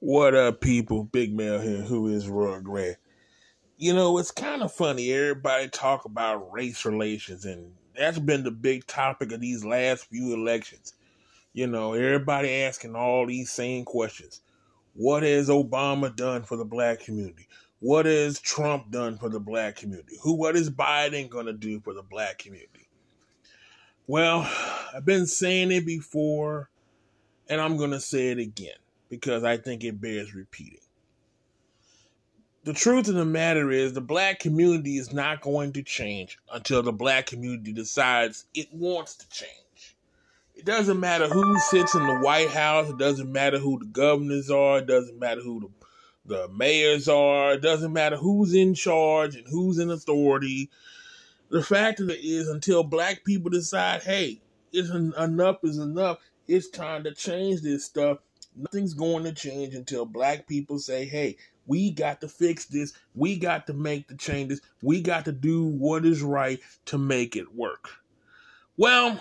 What up, people? Big Mel here, who is Rugrat. You know, it's kind of funny. Everybody talk about race relations, and that's been the big topic of these last few elections. You know, everybody asking all these same questions. What has Obama done for the black community? What has Trump done for the black community? Who what is Biden gonna do for the black community? Well, I've been saying it before, and I'm gonna say it again because I think it bears repeating. The truth of the matter is, the black community is not going to change until the black community decides it wants to change. It doesn't matter who sits in the White House, it doesn't matter who the governors are, it doesn't matter who the, the mayors are, it doesn't matter who's in charge and who's in authority. The fact of it is, until black people decide, hey, it's enough is enough, it's time to change this stuff Nothing's going to change until black people say, hey, we got to fix this. We got to make the changes. We got to do what is right to make it work. Well,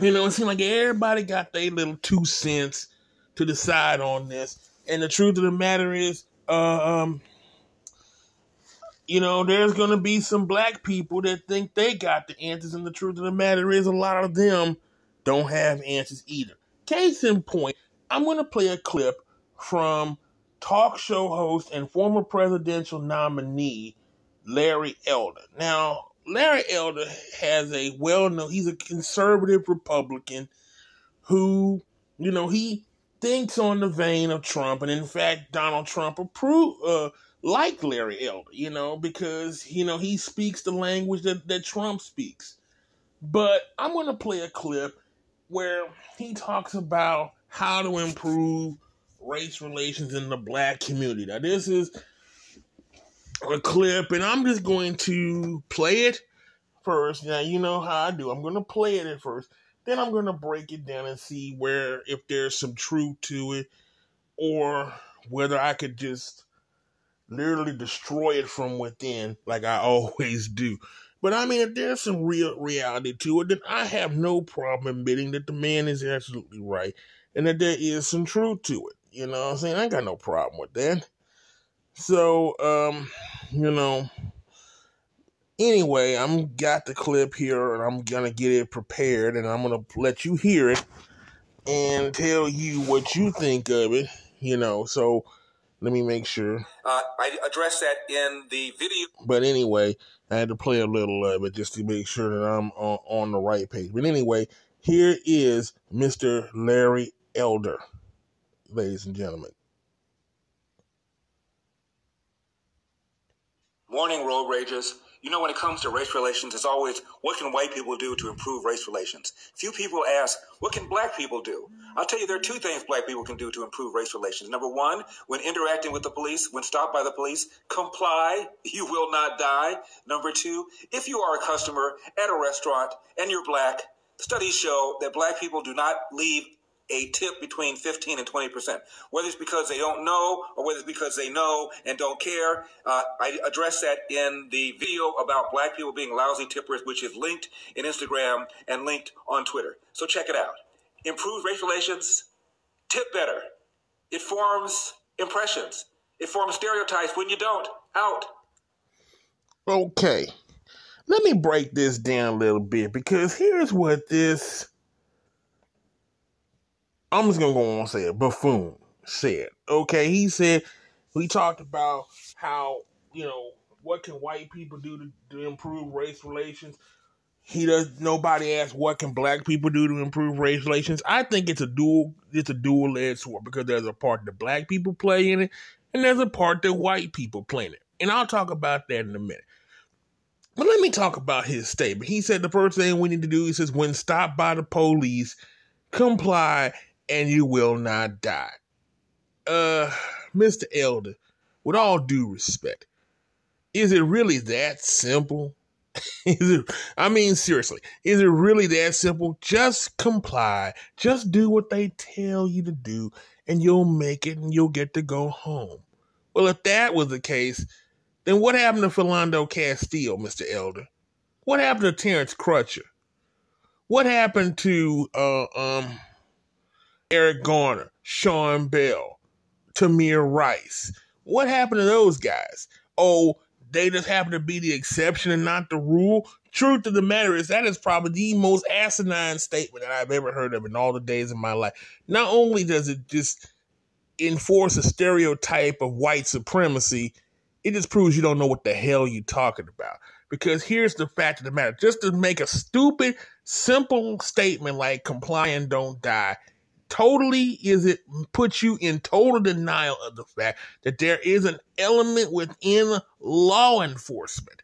you know, it seems like everybody got their little two cents to decide on this. And the truth of the matter is, uh, um, you know, there's going to be some black people that think they got the answers. And the truth of the matter is, a lot of them don't have answers either. Case in point, I'm going to play a clip from talk show host and former presidential nominee Larry Elder. Now, Larry Elder has a well known, he's a conservative Republican who, you know, he thinks on the vein of Trump. And in fact, Donald Trump approved, uh, like Larry Elder, you know, because, you know, he speaks the language that, that Trump speaks. But I'm going to play a clip where he talks about how to improve race relations in the black community. Now, this is a clip, and I'm just going to play it first. Now, you know how I do. I'm going to play it at first. Then I'm going to break it down and see where, if there's some truth to it, or whether I could just literally destroy it from within, like I always do. But I mean, if there's some real reality to it, then I have no problem admitting that the man is absolutely right and that there is some truth to it. You know what I'm saying? I ain't got no problem with that. So, um, you know, anyway, I'm got the clip here and I'm gonna get it prepared and I'm gonna let you hear it and tell you what you think of it, you know. So let me make sure. Uh, I addressed that in the video. But anyway, I had to play a little of it just to make sure that I'm on, on the right page. But anyway, here is Mr. Larry elder, ladies and gentlemen. Morning, road rages. You know, when it comes to race relations, it's always what can white people do to improve race relations? Few people ask, what can black people do? I'll tell you, there are two things black people can do to improve race relations. Number one, when interacting with the police, when stopped by the police, comply, you will not die. Number two, if you are a customer at a restaurant and you're black, studies show that black people do not leave a tip between 15 and 20 percent. Whether it's because they don't know or whether it's because they know and don't care. Uh, I address that in the video about black people being lousy tippers, which is linked in Instagram and linked on Twitter. So check it out. Improve race relations, tip better. It forms impressions. It forms stereotypes when you don't. Out. Okay. Let me break this down a little bit because here's what this I'm just gonna go on and say it. Buffoon said, okay, he said we talked about how you know what can white people do to, to improve race relations. He does. Nobody asked what can black people do to improve race relations. I think it's a dual. It's a dual edged sword because there's a part that black people play in it, and there's a part that white people play in it. And I'll talk about that in a minute. But let me talk about his statement. He said the first thing we need to do, he says, when stopped by the police, comply and you will not die. Uh, Mr. Elder, with all due respect, is it really that simple? is it, I mean, seriously, is it really that simple? Just comply. Just do what they tell you to do, and you'll make it and you'll get to go home. Well, if that was the case, then what happened to Philando Castile, Mr. Elder? What happened to Terrence Crutcher? What happened to uh, um Eric Garner, Sean Bell, Tamir Rice. What happened to those guys? Oh, they just happen to be the exception and not the rule. Truth of the matter is, that is probably the most asinine statement that I've ever heard of in all the days of my life. Not only does it just enforce a stereotype of white supremacy, it just proves you don't know what the hell you're talking about. Because here's the fact of the matter just to make a stupid, simple statement like comply and don't die totally is it puts you in total denial of the fact that there is an element within law enforcement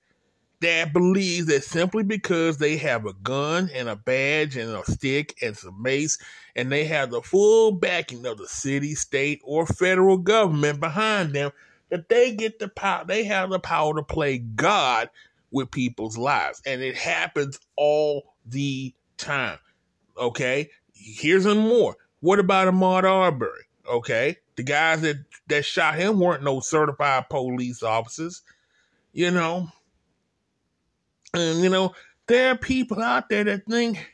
that believes that simply because they have a gun and a badge and a stick and some mace and they have the full backing of the city, state, or federal government behind them, that they get the power, they have the power to play God with people's lives. And it happens all the time. Okay? Here's some more. What about Ahmaud Arbery? Okay, the guys that that shot him weren't no certified police officers, you know. And you know, there are people out there that think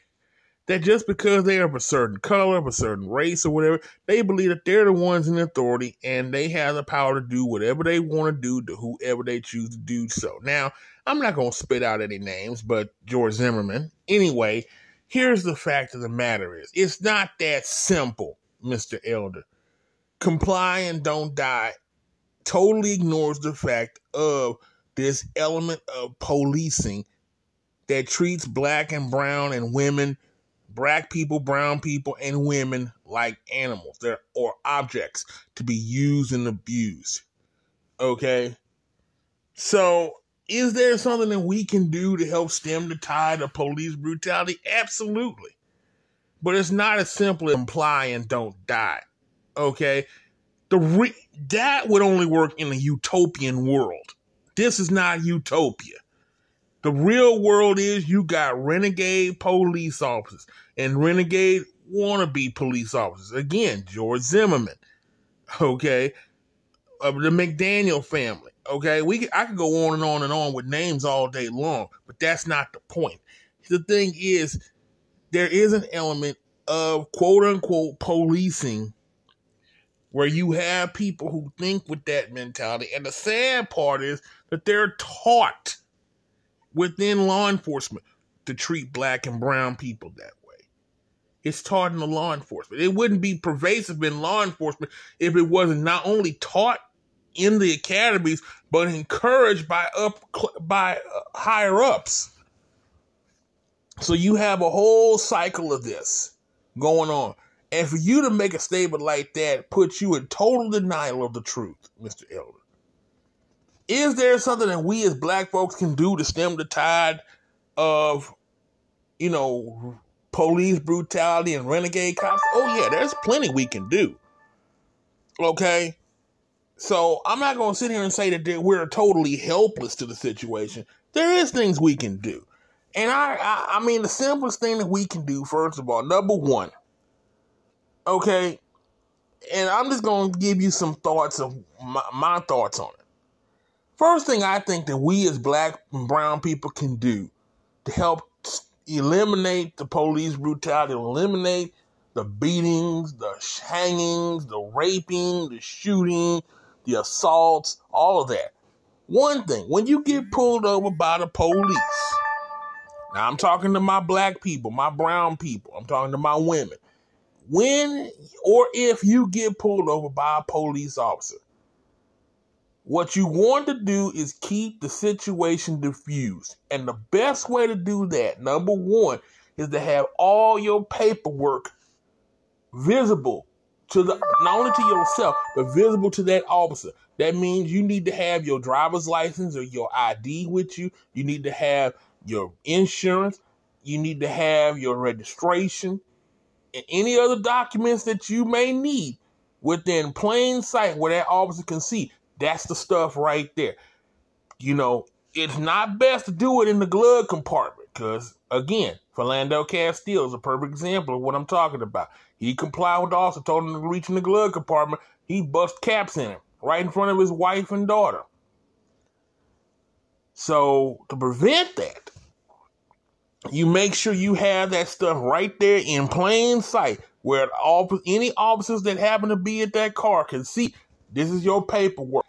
that just because they are of a certain color, of a certain race, or whatever, they believe that they're the ones in authority and they have the power to do whatever they want to do to whoever they choose to do so. Now, I'm not going to spit out any names, but George Zimmerman. Anyway, Here's the fact of the matter is, it's not that simple, Mr. Elder. Comply and don't die totally ignores the fact of this element of policing that treats black and brown and women, black people, brown people, and women like animals They're, or objects to be used and abused. Okay? So is there something that we can do to help stem the tide of police brutality? Absolutely. But it's not as simple as imply and don't die. Okay? The re- that would only work in a utopian world. This is not utopia. The real world is you got renegade police officers and renegade wannabe police officers. Again, George Zimmerman. Okay? Of the McMichael family. Okay, we I could go on and on and on with names all day long, but that's not the point. The thing is, there is an element of quote unquote policing where you have people who think with that mentality. And the sad part is that they're taught within law enforcement to treat black and brown people that way. It's taught in the law enforcement. It wouldn't be pervasive in law enforcement if it wasn't not only taught in the academies, but encouraged by up by uh, higher ups. So you have a whole cycle of this going on. And for you to make a statement like that puts you in total denial of the truth, Mr. Elder. Is there something that we as black folks can do to stem the tide of, you know, police brutality and renegade cops? Oh, yeah, there's plenty we can do. Okay? So I'm not going to sit here and say that we're totally helpless to the situation. There is things we can do. And I, I, I mean, the simplest thing that we can do, first of all, number one, okay, and I'm just going to give you some thoughts of my, my thoughts on it. First thing I think that we as black and brown people can do to help eliminate the police brutality, eliminate the beatings, the hangings, the raping, the shooting, the assaults, all of that. One thing, when you get pulled over by the police, now I'm talking to my black people, my brown people, I'm talking to my women. When or if you get pulled over by a police officer, what you want to do is keep the situation diffused. And the best way to do that, number one, is to have all your paperwork visible to the not only to yourself but visible to that officer. That means you need to have your driver's license or your ID with you. You need to have your insurance. You need to have your registration and any other documents that you may need within plain sight where that officer can see. That's the stuff right there. You know, it's not best to do it in the glove compartment because, again, Philando Castile is a perfect example of what I'm talking about. He complied with the officer, told him to reach in the glove compartment. He bust caps in him right in front of his wife and daughter. So to prevent that, you make sure you have that stuff right there in plain sight where all any officers that happen to be at that car can see This is your paperwork.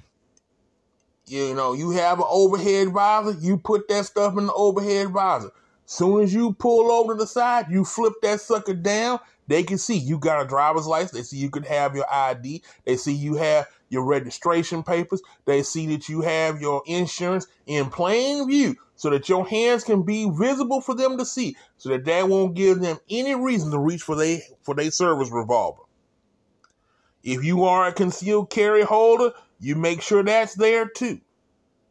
You know, you have an overhead visor, you put that stuff in the overhead visor. Soon as you pull over to the side, you flip that sucker down, they can see you got a driver's license. They see you can have your ID. They see you have your registration papers. They see that you have your insurance in plain view so that your hands can be visible for them to see so that that won't give them any reason to reach for they for their service revolver. If you are a concealed carry holder, you make sure that's there too.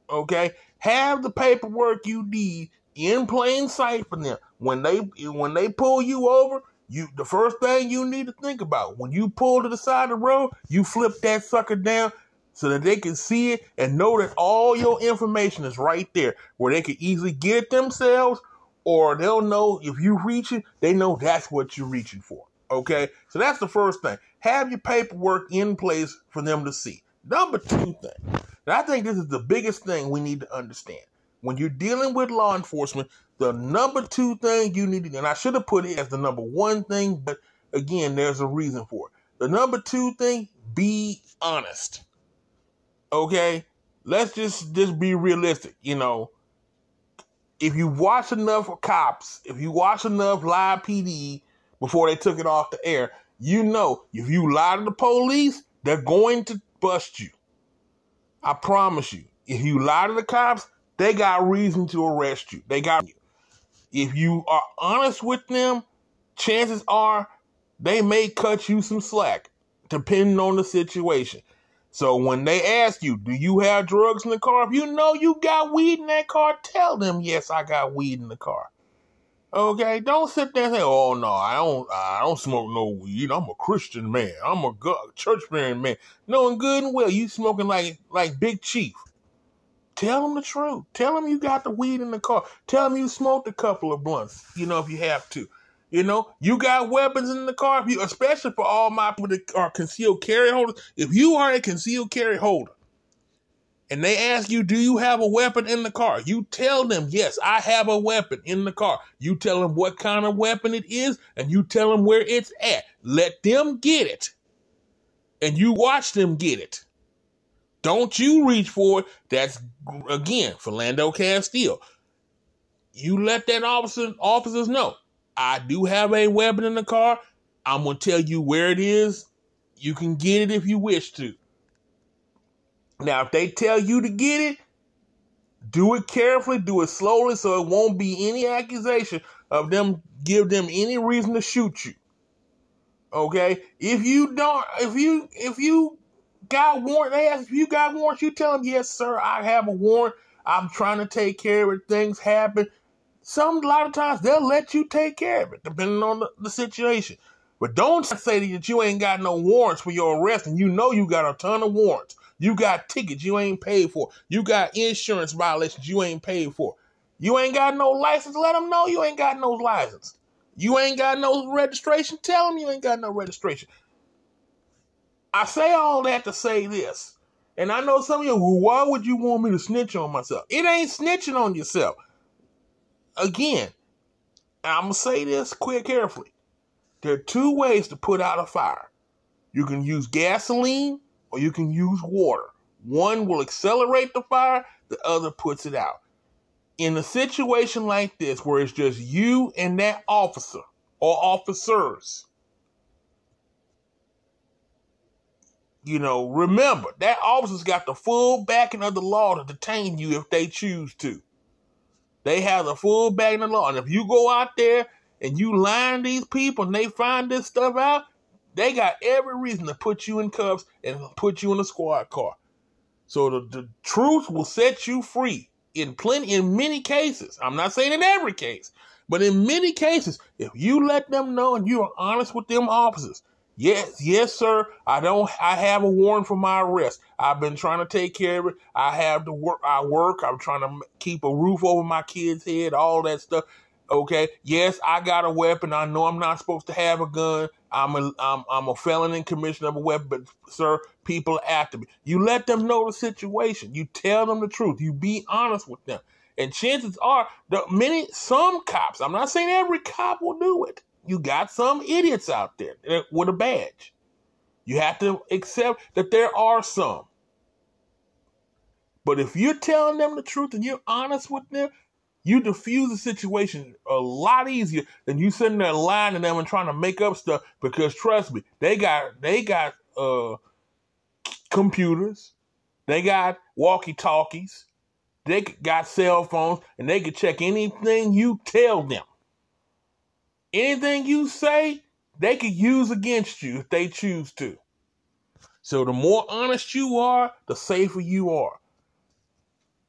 Okay? Have the paperwork you need in plain sight for them. When they when they pull you over, you the first thing you need to think about when you pull to the side of the road, you flip that sucker down so that they can see it and know that all your information is right there where they can easily get it themselves or they'll know if you reach it, they know that's what you're reaching for. Okay? So that's the first thing. Have your paperwork in place for them to see. Number two thing, and I think this is the biggest thing we need to understand. When you're dealing with law enforcement, the number two thing you need to, and I should have put it as the number one thing, but again, there's a reason for it. The number two thing, be honest. Okay? Let's just just be realistic, you know. If you watch enough cops, if you watch enough live PD before they took it off the air, you know if you lie to the police, they're going to bust you. I promise you. If you lie to the cops, they got reason to arrest you. They got you. If you are honest with them, chances are they may cut you some slack, depending on the situation. So when they ask you, do you have drugs in the car? If you know you got weed in that car, tell them, yes, I got weed in the car. Okay, don't sit there and say, "Oh no, I don't. I don't smoke no weed. I'm a Christian man. I'm a church man, man." Knowing good and well you smoking like like Big Chief. Tell them the truth. Tell them you got the weed in the car. Tell them you smoked a couple of blunts. You know if you have to. You know you got weapons in the car. You, especially for all my are concealed carry holders. If you are a concealed carry holder, and they ask you, Do you have a weapon in the car? You tell them, Yes, I have a weapon in the car. You tell them what kind of weapon it is, and you tell them where it's at. Let them get it, and you watch them get it. Don't you reach for it. That's again Philando Castile. You let that officer officers know. I do have a weapon in the car. I'm gonna tell you where it is. You can get it if you wish to. Now, if they tell you to get it, do it carefully, do it slowly, so it won't be any accusation of them give them any reason to shoot you. Okay, if you don't, if you if you got warrant, they ask if you got warrants, you tell them yes, sir, I have a warrant. I'm trying to take care of it. Things happen. Some a lot of times they'll let you take care of it, depending on the, the situation. But don't say that you ain't got no warrants for your arrest, and you know you got a ton of warrants. You got tickets you ain't paid for. You got insurance violations you ain't paid for. You ain't got no license. Let them know you ain't got no license. You ain't got no registration. Tell them you ain't got no registration. I say all that to say this. And I know some of you, well, why would you want me to snitch on myself? It ain't snitching on yourself. Again, I'm going to say this quick, carefully. There are two ways to put out a fire. You can use gasoline or you can use water. One will accelerate the fire, the other puts it out. In a situation like this, where it's just you and that officer or officers, you know, remember that officer's got the full backing of the law to detain you if they choose to. They have the full backing of the law. And if you go out there and you line these people and they find this stuff out, they got every reason to put you in cuffs and put you in a squad car. So the, the truth will set you free in plenty in many cases. I'm not saying in every case, but in many cases, if you let them know and you are honest with them officers, yes, yes, sir, I don't I have a warrant for my arrest. I've been trying to take care of it. I have to work I work. I'm trying to keep a roof over my kid's head, all that stuff. Okay, yes, I got a weapon. I know I'm not supposed to have a gun. I'm a I'm, I'm a felon in commission of a weapon, but sir, people after me. You let them know the situation. You tell them the truth. You be honest with them. And chances are, the many some cops. I'm not saying every cop will do it. You got some idiots out there with a badge. You have to accept that there are some. But if you're telling them the truth and you're honest with them, you diffuse the situation a lot easier than you sitting there lying to them and trying to make up stuff. Because trust me, they got they got uh, computers, they got walkie talkies, they got cell phones, and they can check anything you tell them. Anything you say, they could use against you if they choose to. So the more honest you are, the safer you are.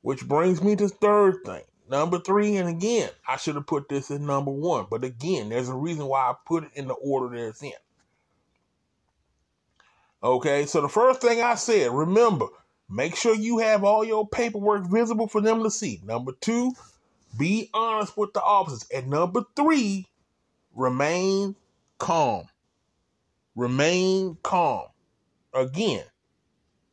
Which brings me to third thing. Number three, and again, I should have put this in number one, but again, there's a reason why I put it in the order that it's in. Okay, so the first thing I said, remember, make sure you have all your paperwork visible for them to see. Number two, be honest with the officers. And number three, remain calm. Remain calm. Again,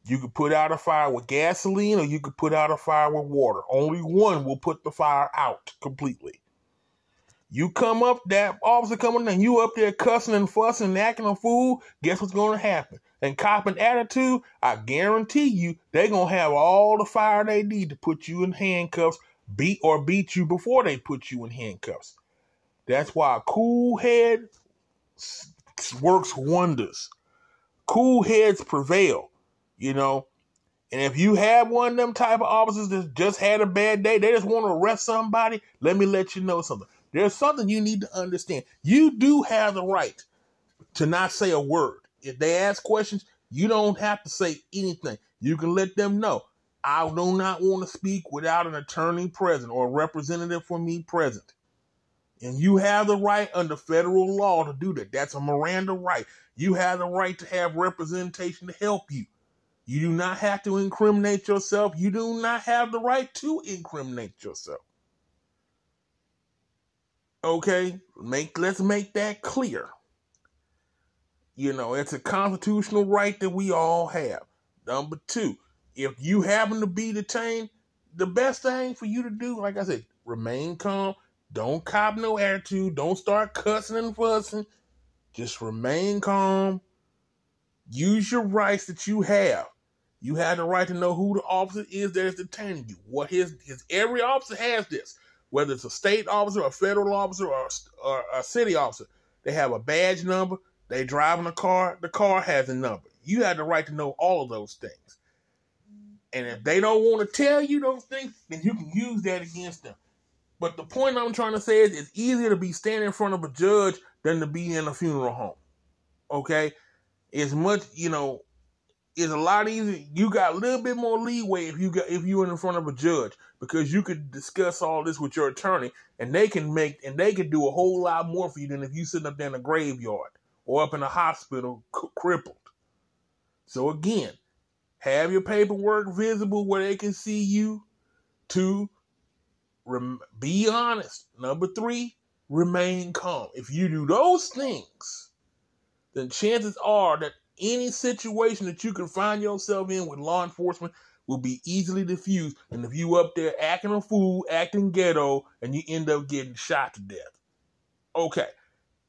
you could put out a fire with gasoline or you could put out a fire with water. Only one will put the fire out completely. You come up, that officer coming and you up there cussing and fussing and acting a fool, guess what's going to happen? And copping attitude, I guarantee you they're going to have all the fire they need to put you in handcuffs, beat or beat you before they put you in handcuffs. That's why cool head works wonders. Cool heads prevail you know. And if you have one of them type of officers that just had a bad day, they just want to arrest somebody, let me let you know something. There's something you need to understand. You do have the right to not say a word. If they ask questions, you don't have to say anything. You can let them know. I do not want to speak without an attorney present or a representative for me present. And you have the right under federal law to do that. That's a Miranda right. You have the right to have representation to help you. You do not have to incriminate yourself. You do not have the right to incriminate yourself. Okay, make let's make that clear. You know, it's a constitutional right that we all have. Number two, if you happen to be detained, the best thing for you to do, like I said, remain calm. Don't cop no attitude. Don't start cussing and fussing. Just remain calm. Use your rights that you have. You have the right to know who the officer is that is detaining you. What his his every officer has this, whether it's a state officer, a federal officer, or, or a city officer. They have a badge number. They driving a car. The car has a number. You have the right to know all of those things. And if they don't want to tell you those things, then you can use that against them. But the point I'm trying to say is it's easier to be standing in front of a judge than to be in a funeral home. Okay? It's much, you know, it's a lot easier. You got a little bit more leeway if you got if you're in front of a judge because you could discuss all this with your attorney and they can make and they can do a whole lot more for you than if you sitting up there in a graveyard or up in a hospital c- crippled. So again, have your paperwork visible where they can see you. Two, rem- be honest. Number three, remain calm. If you do those things, then chances are that any situation that you can find yourself in with law enforcement will be easily diffused. And if you up there acting a fool, acting ghetto, and you end up getting shot to death. Okay.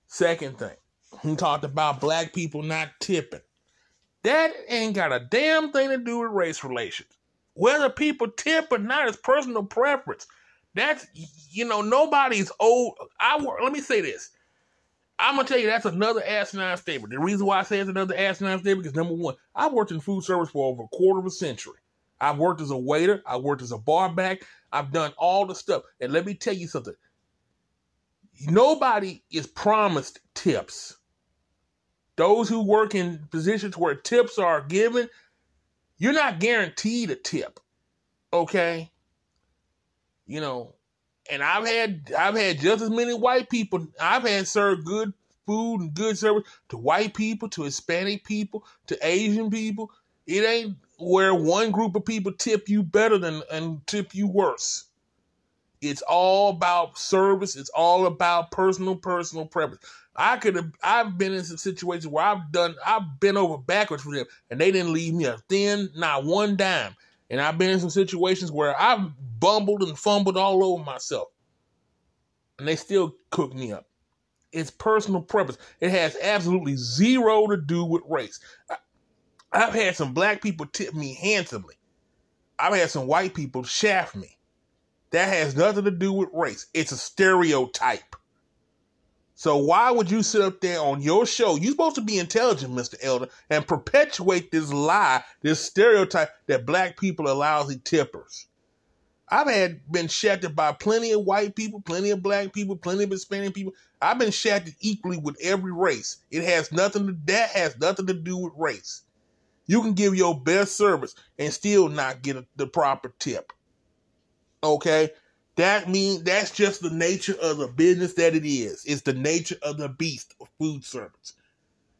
Second thing, he talked about black people not tipping. That ain't got a damn thing to do with race relations. Whether people tip or not is personal preference. That's you know nobody's old. I let me say this. I'm gonna tell you that's another asinine statement. The reason why I say it's another asinine statement is number one, I've worked in food service for over a quarter of a century. I've worked as a waiter, I worked as a bar back, I've done all the stuff. And let me tell you something. Nobody is promised tips. Those who work in positions where tips are given, you're not guaranteed a tip. Okay? You know, and I've had I've had just as many white people. I've had served good food and good service to white people, to Hispanic people, to Asian people. It ain't where one group of people tip you better than and tip you worse. It's all about service. It's all about personal, personal preference. I could have. I've been in some situations where I've done. I've been over backwards for them, and they didn't leave me a thin, not one dime. And I've been in some situations where I've bumbled and fumbled all over myself. And they still cook me up. It's personal preference. It has absolutely zero to do with race. I, I've had some black people tip me handsomely. I've had some white people shaft me. That has nothing to do with race. It's a stereotype. So why would you sit up there on your show? You're supposed to be intelligent, Mr. Elder, and perpetuate this lie, this stereotype that black people are lousy tippers. I've had been shafted by plenty of white people, plenty of black people, plenty of Hispanic people. I've been shafted equally with every race. It has nothing to that has nothing to do with race. You can give your best service and still not get a, the proper tip. Okay? That means that's just the nature of the business that it is. It's the nature of the beast of food service.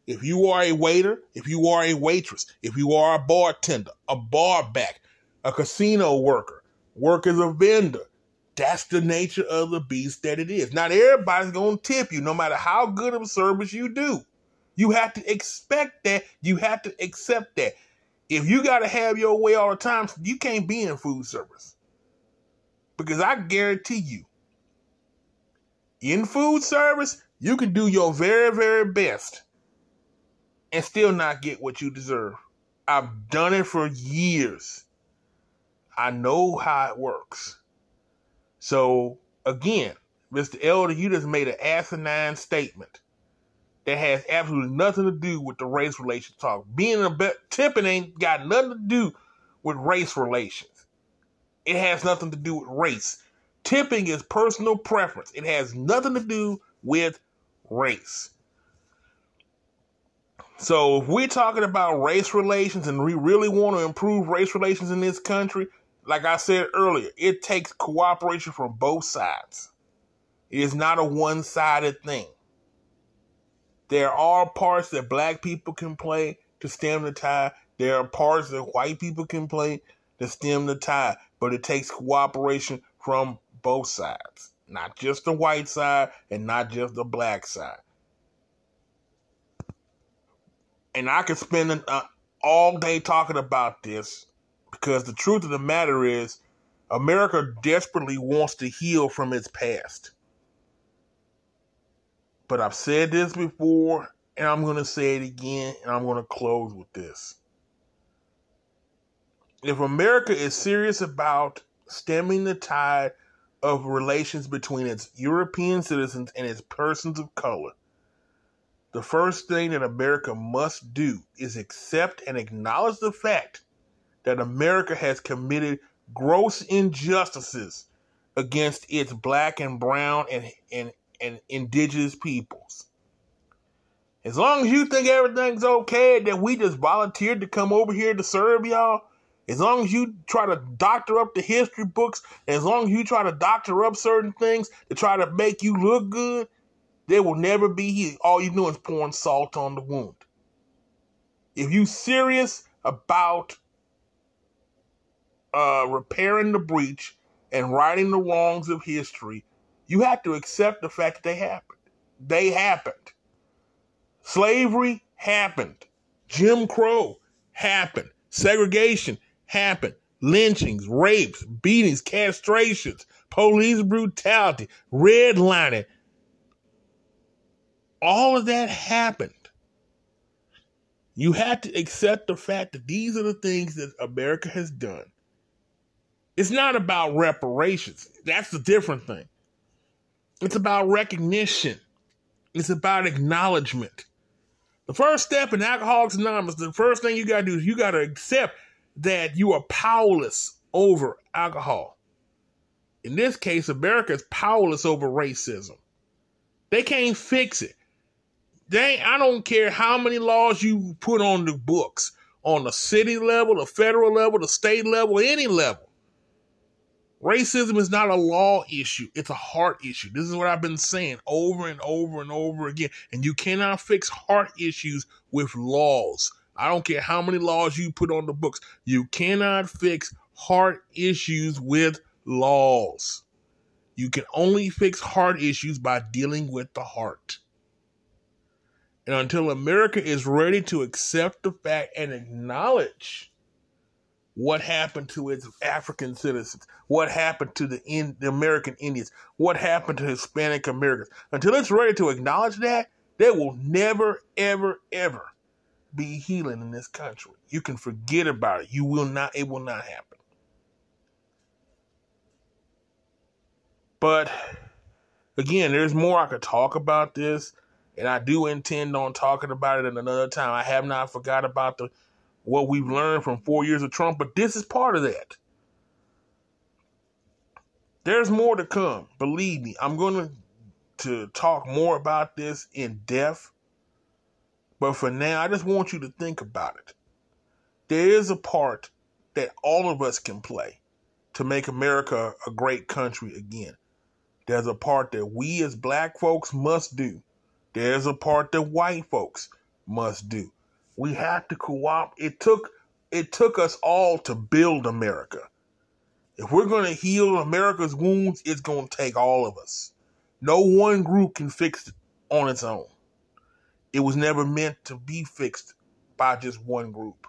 If you are a waiter, if you are a waitress, if you are a bartender, a barback, a casino worker, work as a vendor. That's the nature of the beast that it is. Not everybody's going to tip you, no matter how good of a service you do. You have to expect that. You have to accept that. If you got to have your way all the time, you can't be in food service. Because I guarantee you, in food service, you can do your very, very best and still not get what you deserve. I've done it for years. I know how it works. So again, Mr. Elder, you just made an asinine statement that has absolutely nothing to do with the race relations talk. Being a bit tipping ain't got nothing to do with race relations. It has nothing to do with race. Tipping is personal preference. It has nothing to do with race. So if we're talking about race relations and we really want to improve race relations in this country, like I said earlier, it takes cooperation from both sides. It is not a one sided thing. There are parts that black people can play to stem the tide. There are parts that white people can play to stem the tide. But it takes cooperation from both sides, not just the white side and not just the black side. And I could spend uh, all day talking about this because the truth of the matter is, America desperately wants to heal from its past. But I've said this before, and I'm going to say it again, and I'm going to close with this. If America is serious about stemming the tide of relations between its European citizens and its persons of color, the first thing that America must do is accept and acknowledge the fact that America has committed gross injustices against its black and brown and, and, and indigenous peoples. As long as you think everything's okay, that we just volunteered to come over here to serve y'all, as long as you try to doctor up the history books, as long as you try to doctor up certain things to try to make you look good, they will never be here. All you do is pouring salt on the wound. If you're serious about uh, repairing the breach and righting the wrongs of history, you have to accept the fact that they happened. They happened. Slavery happened. Jim Crow happened. Segregation happened. Lynchings, rapes, beatings, castrations, police brutality, redlining. All of that happened. You have to accept the fact that these are the things that America has done it's not about reparations. That's the different thing. It's about recognition. It's about acknowledgement. The first step in Alcoholics Anonymous, the first thing you got to do is you got to accept that you are powerless over alcohol. In this case, America is powerless over racism. They can't fix it. They, I don't care how many laws you put on the books, on the city level, the federal level, the state level, any level. Racism is not a law issue, it's a heart issue. This is what I've been saying over and over and over again. And you cannot fix heart issues with laws. I don't care how many laws you put on the books. You cannot fix heart issues with laws. You can only fix heart issues by dealing with the heart. And until America is ready to accept the fact and acknowledge What happened to its African citizens? What happened to the, in, the American Indians? What happened to Hispanic Americans? Until it's ready to acknowledge that, they will never, ever, ever be healing in this country. You can forget about it. You will not, it will not happen. But again, there's more I could talk about this, and I do intend on talking about it at another time. I have not forgot about the what we've learned from four years of Trump, but this is part of that. There's more to come. Believe me, I'm going to to talk more about this in depth. But for now, I just want you to think about it. There is a part that all of us can play to make America a great country again. There's a part that we as black folks must do. There's a part that white folks must do. We have to cooperate. It took it took us all to build America. If we're going to heal America's wounds, it's going to take all of us. No one group can fix it on its own. It was never meant to be fixed by just one group.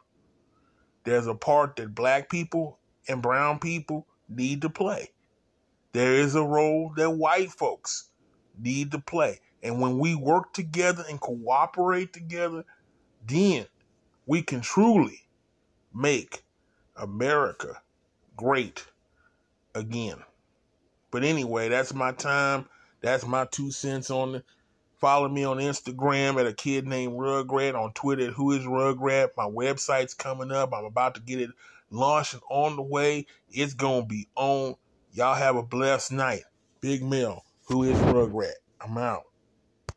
There's a part that black people and brown people need to play. There is a role that white folks need to play. And when we work together and cooperate together, then we can truly make America great again. But anyway, that's my time. That's my two cents on it. Follow me on Instagram at a kid named Rugrat, on Twitter at Who is Rugrat. My website's coming up. I'm about to get it launched and on the way. It's gonna be on. Y'all have a blessed night. Big Mel, Who is Rugrat? I'm out.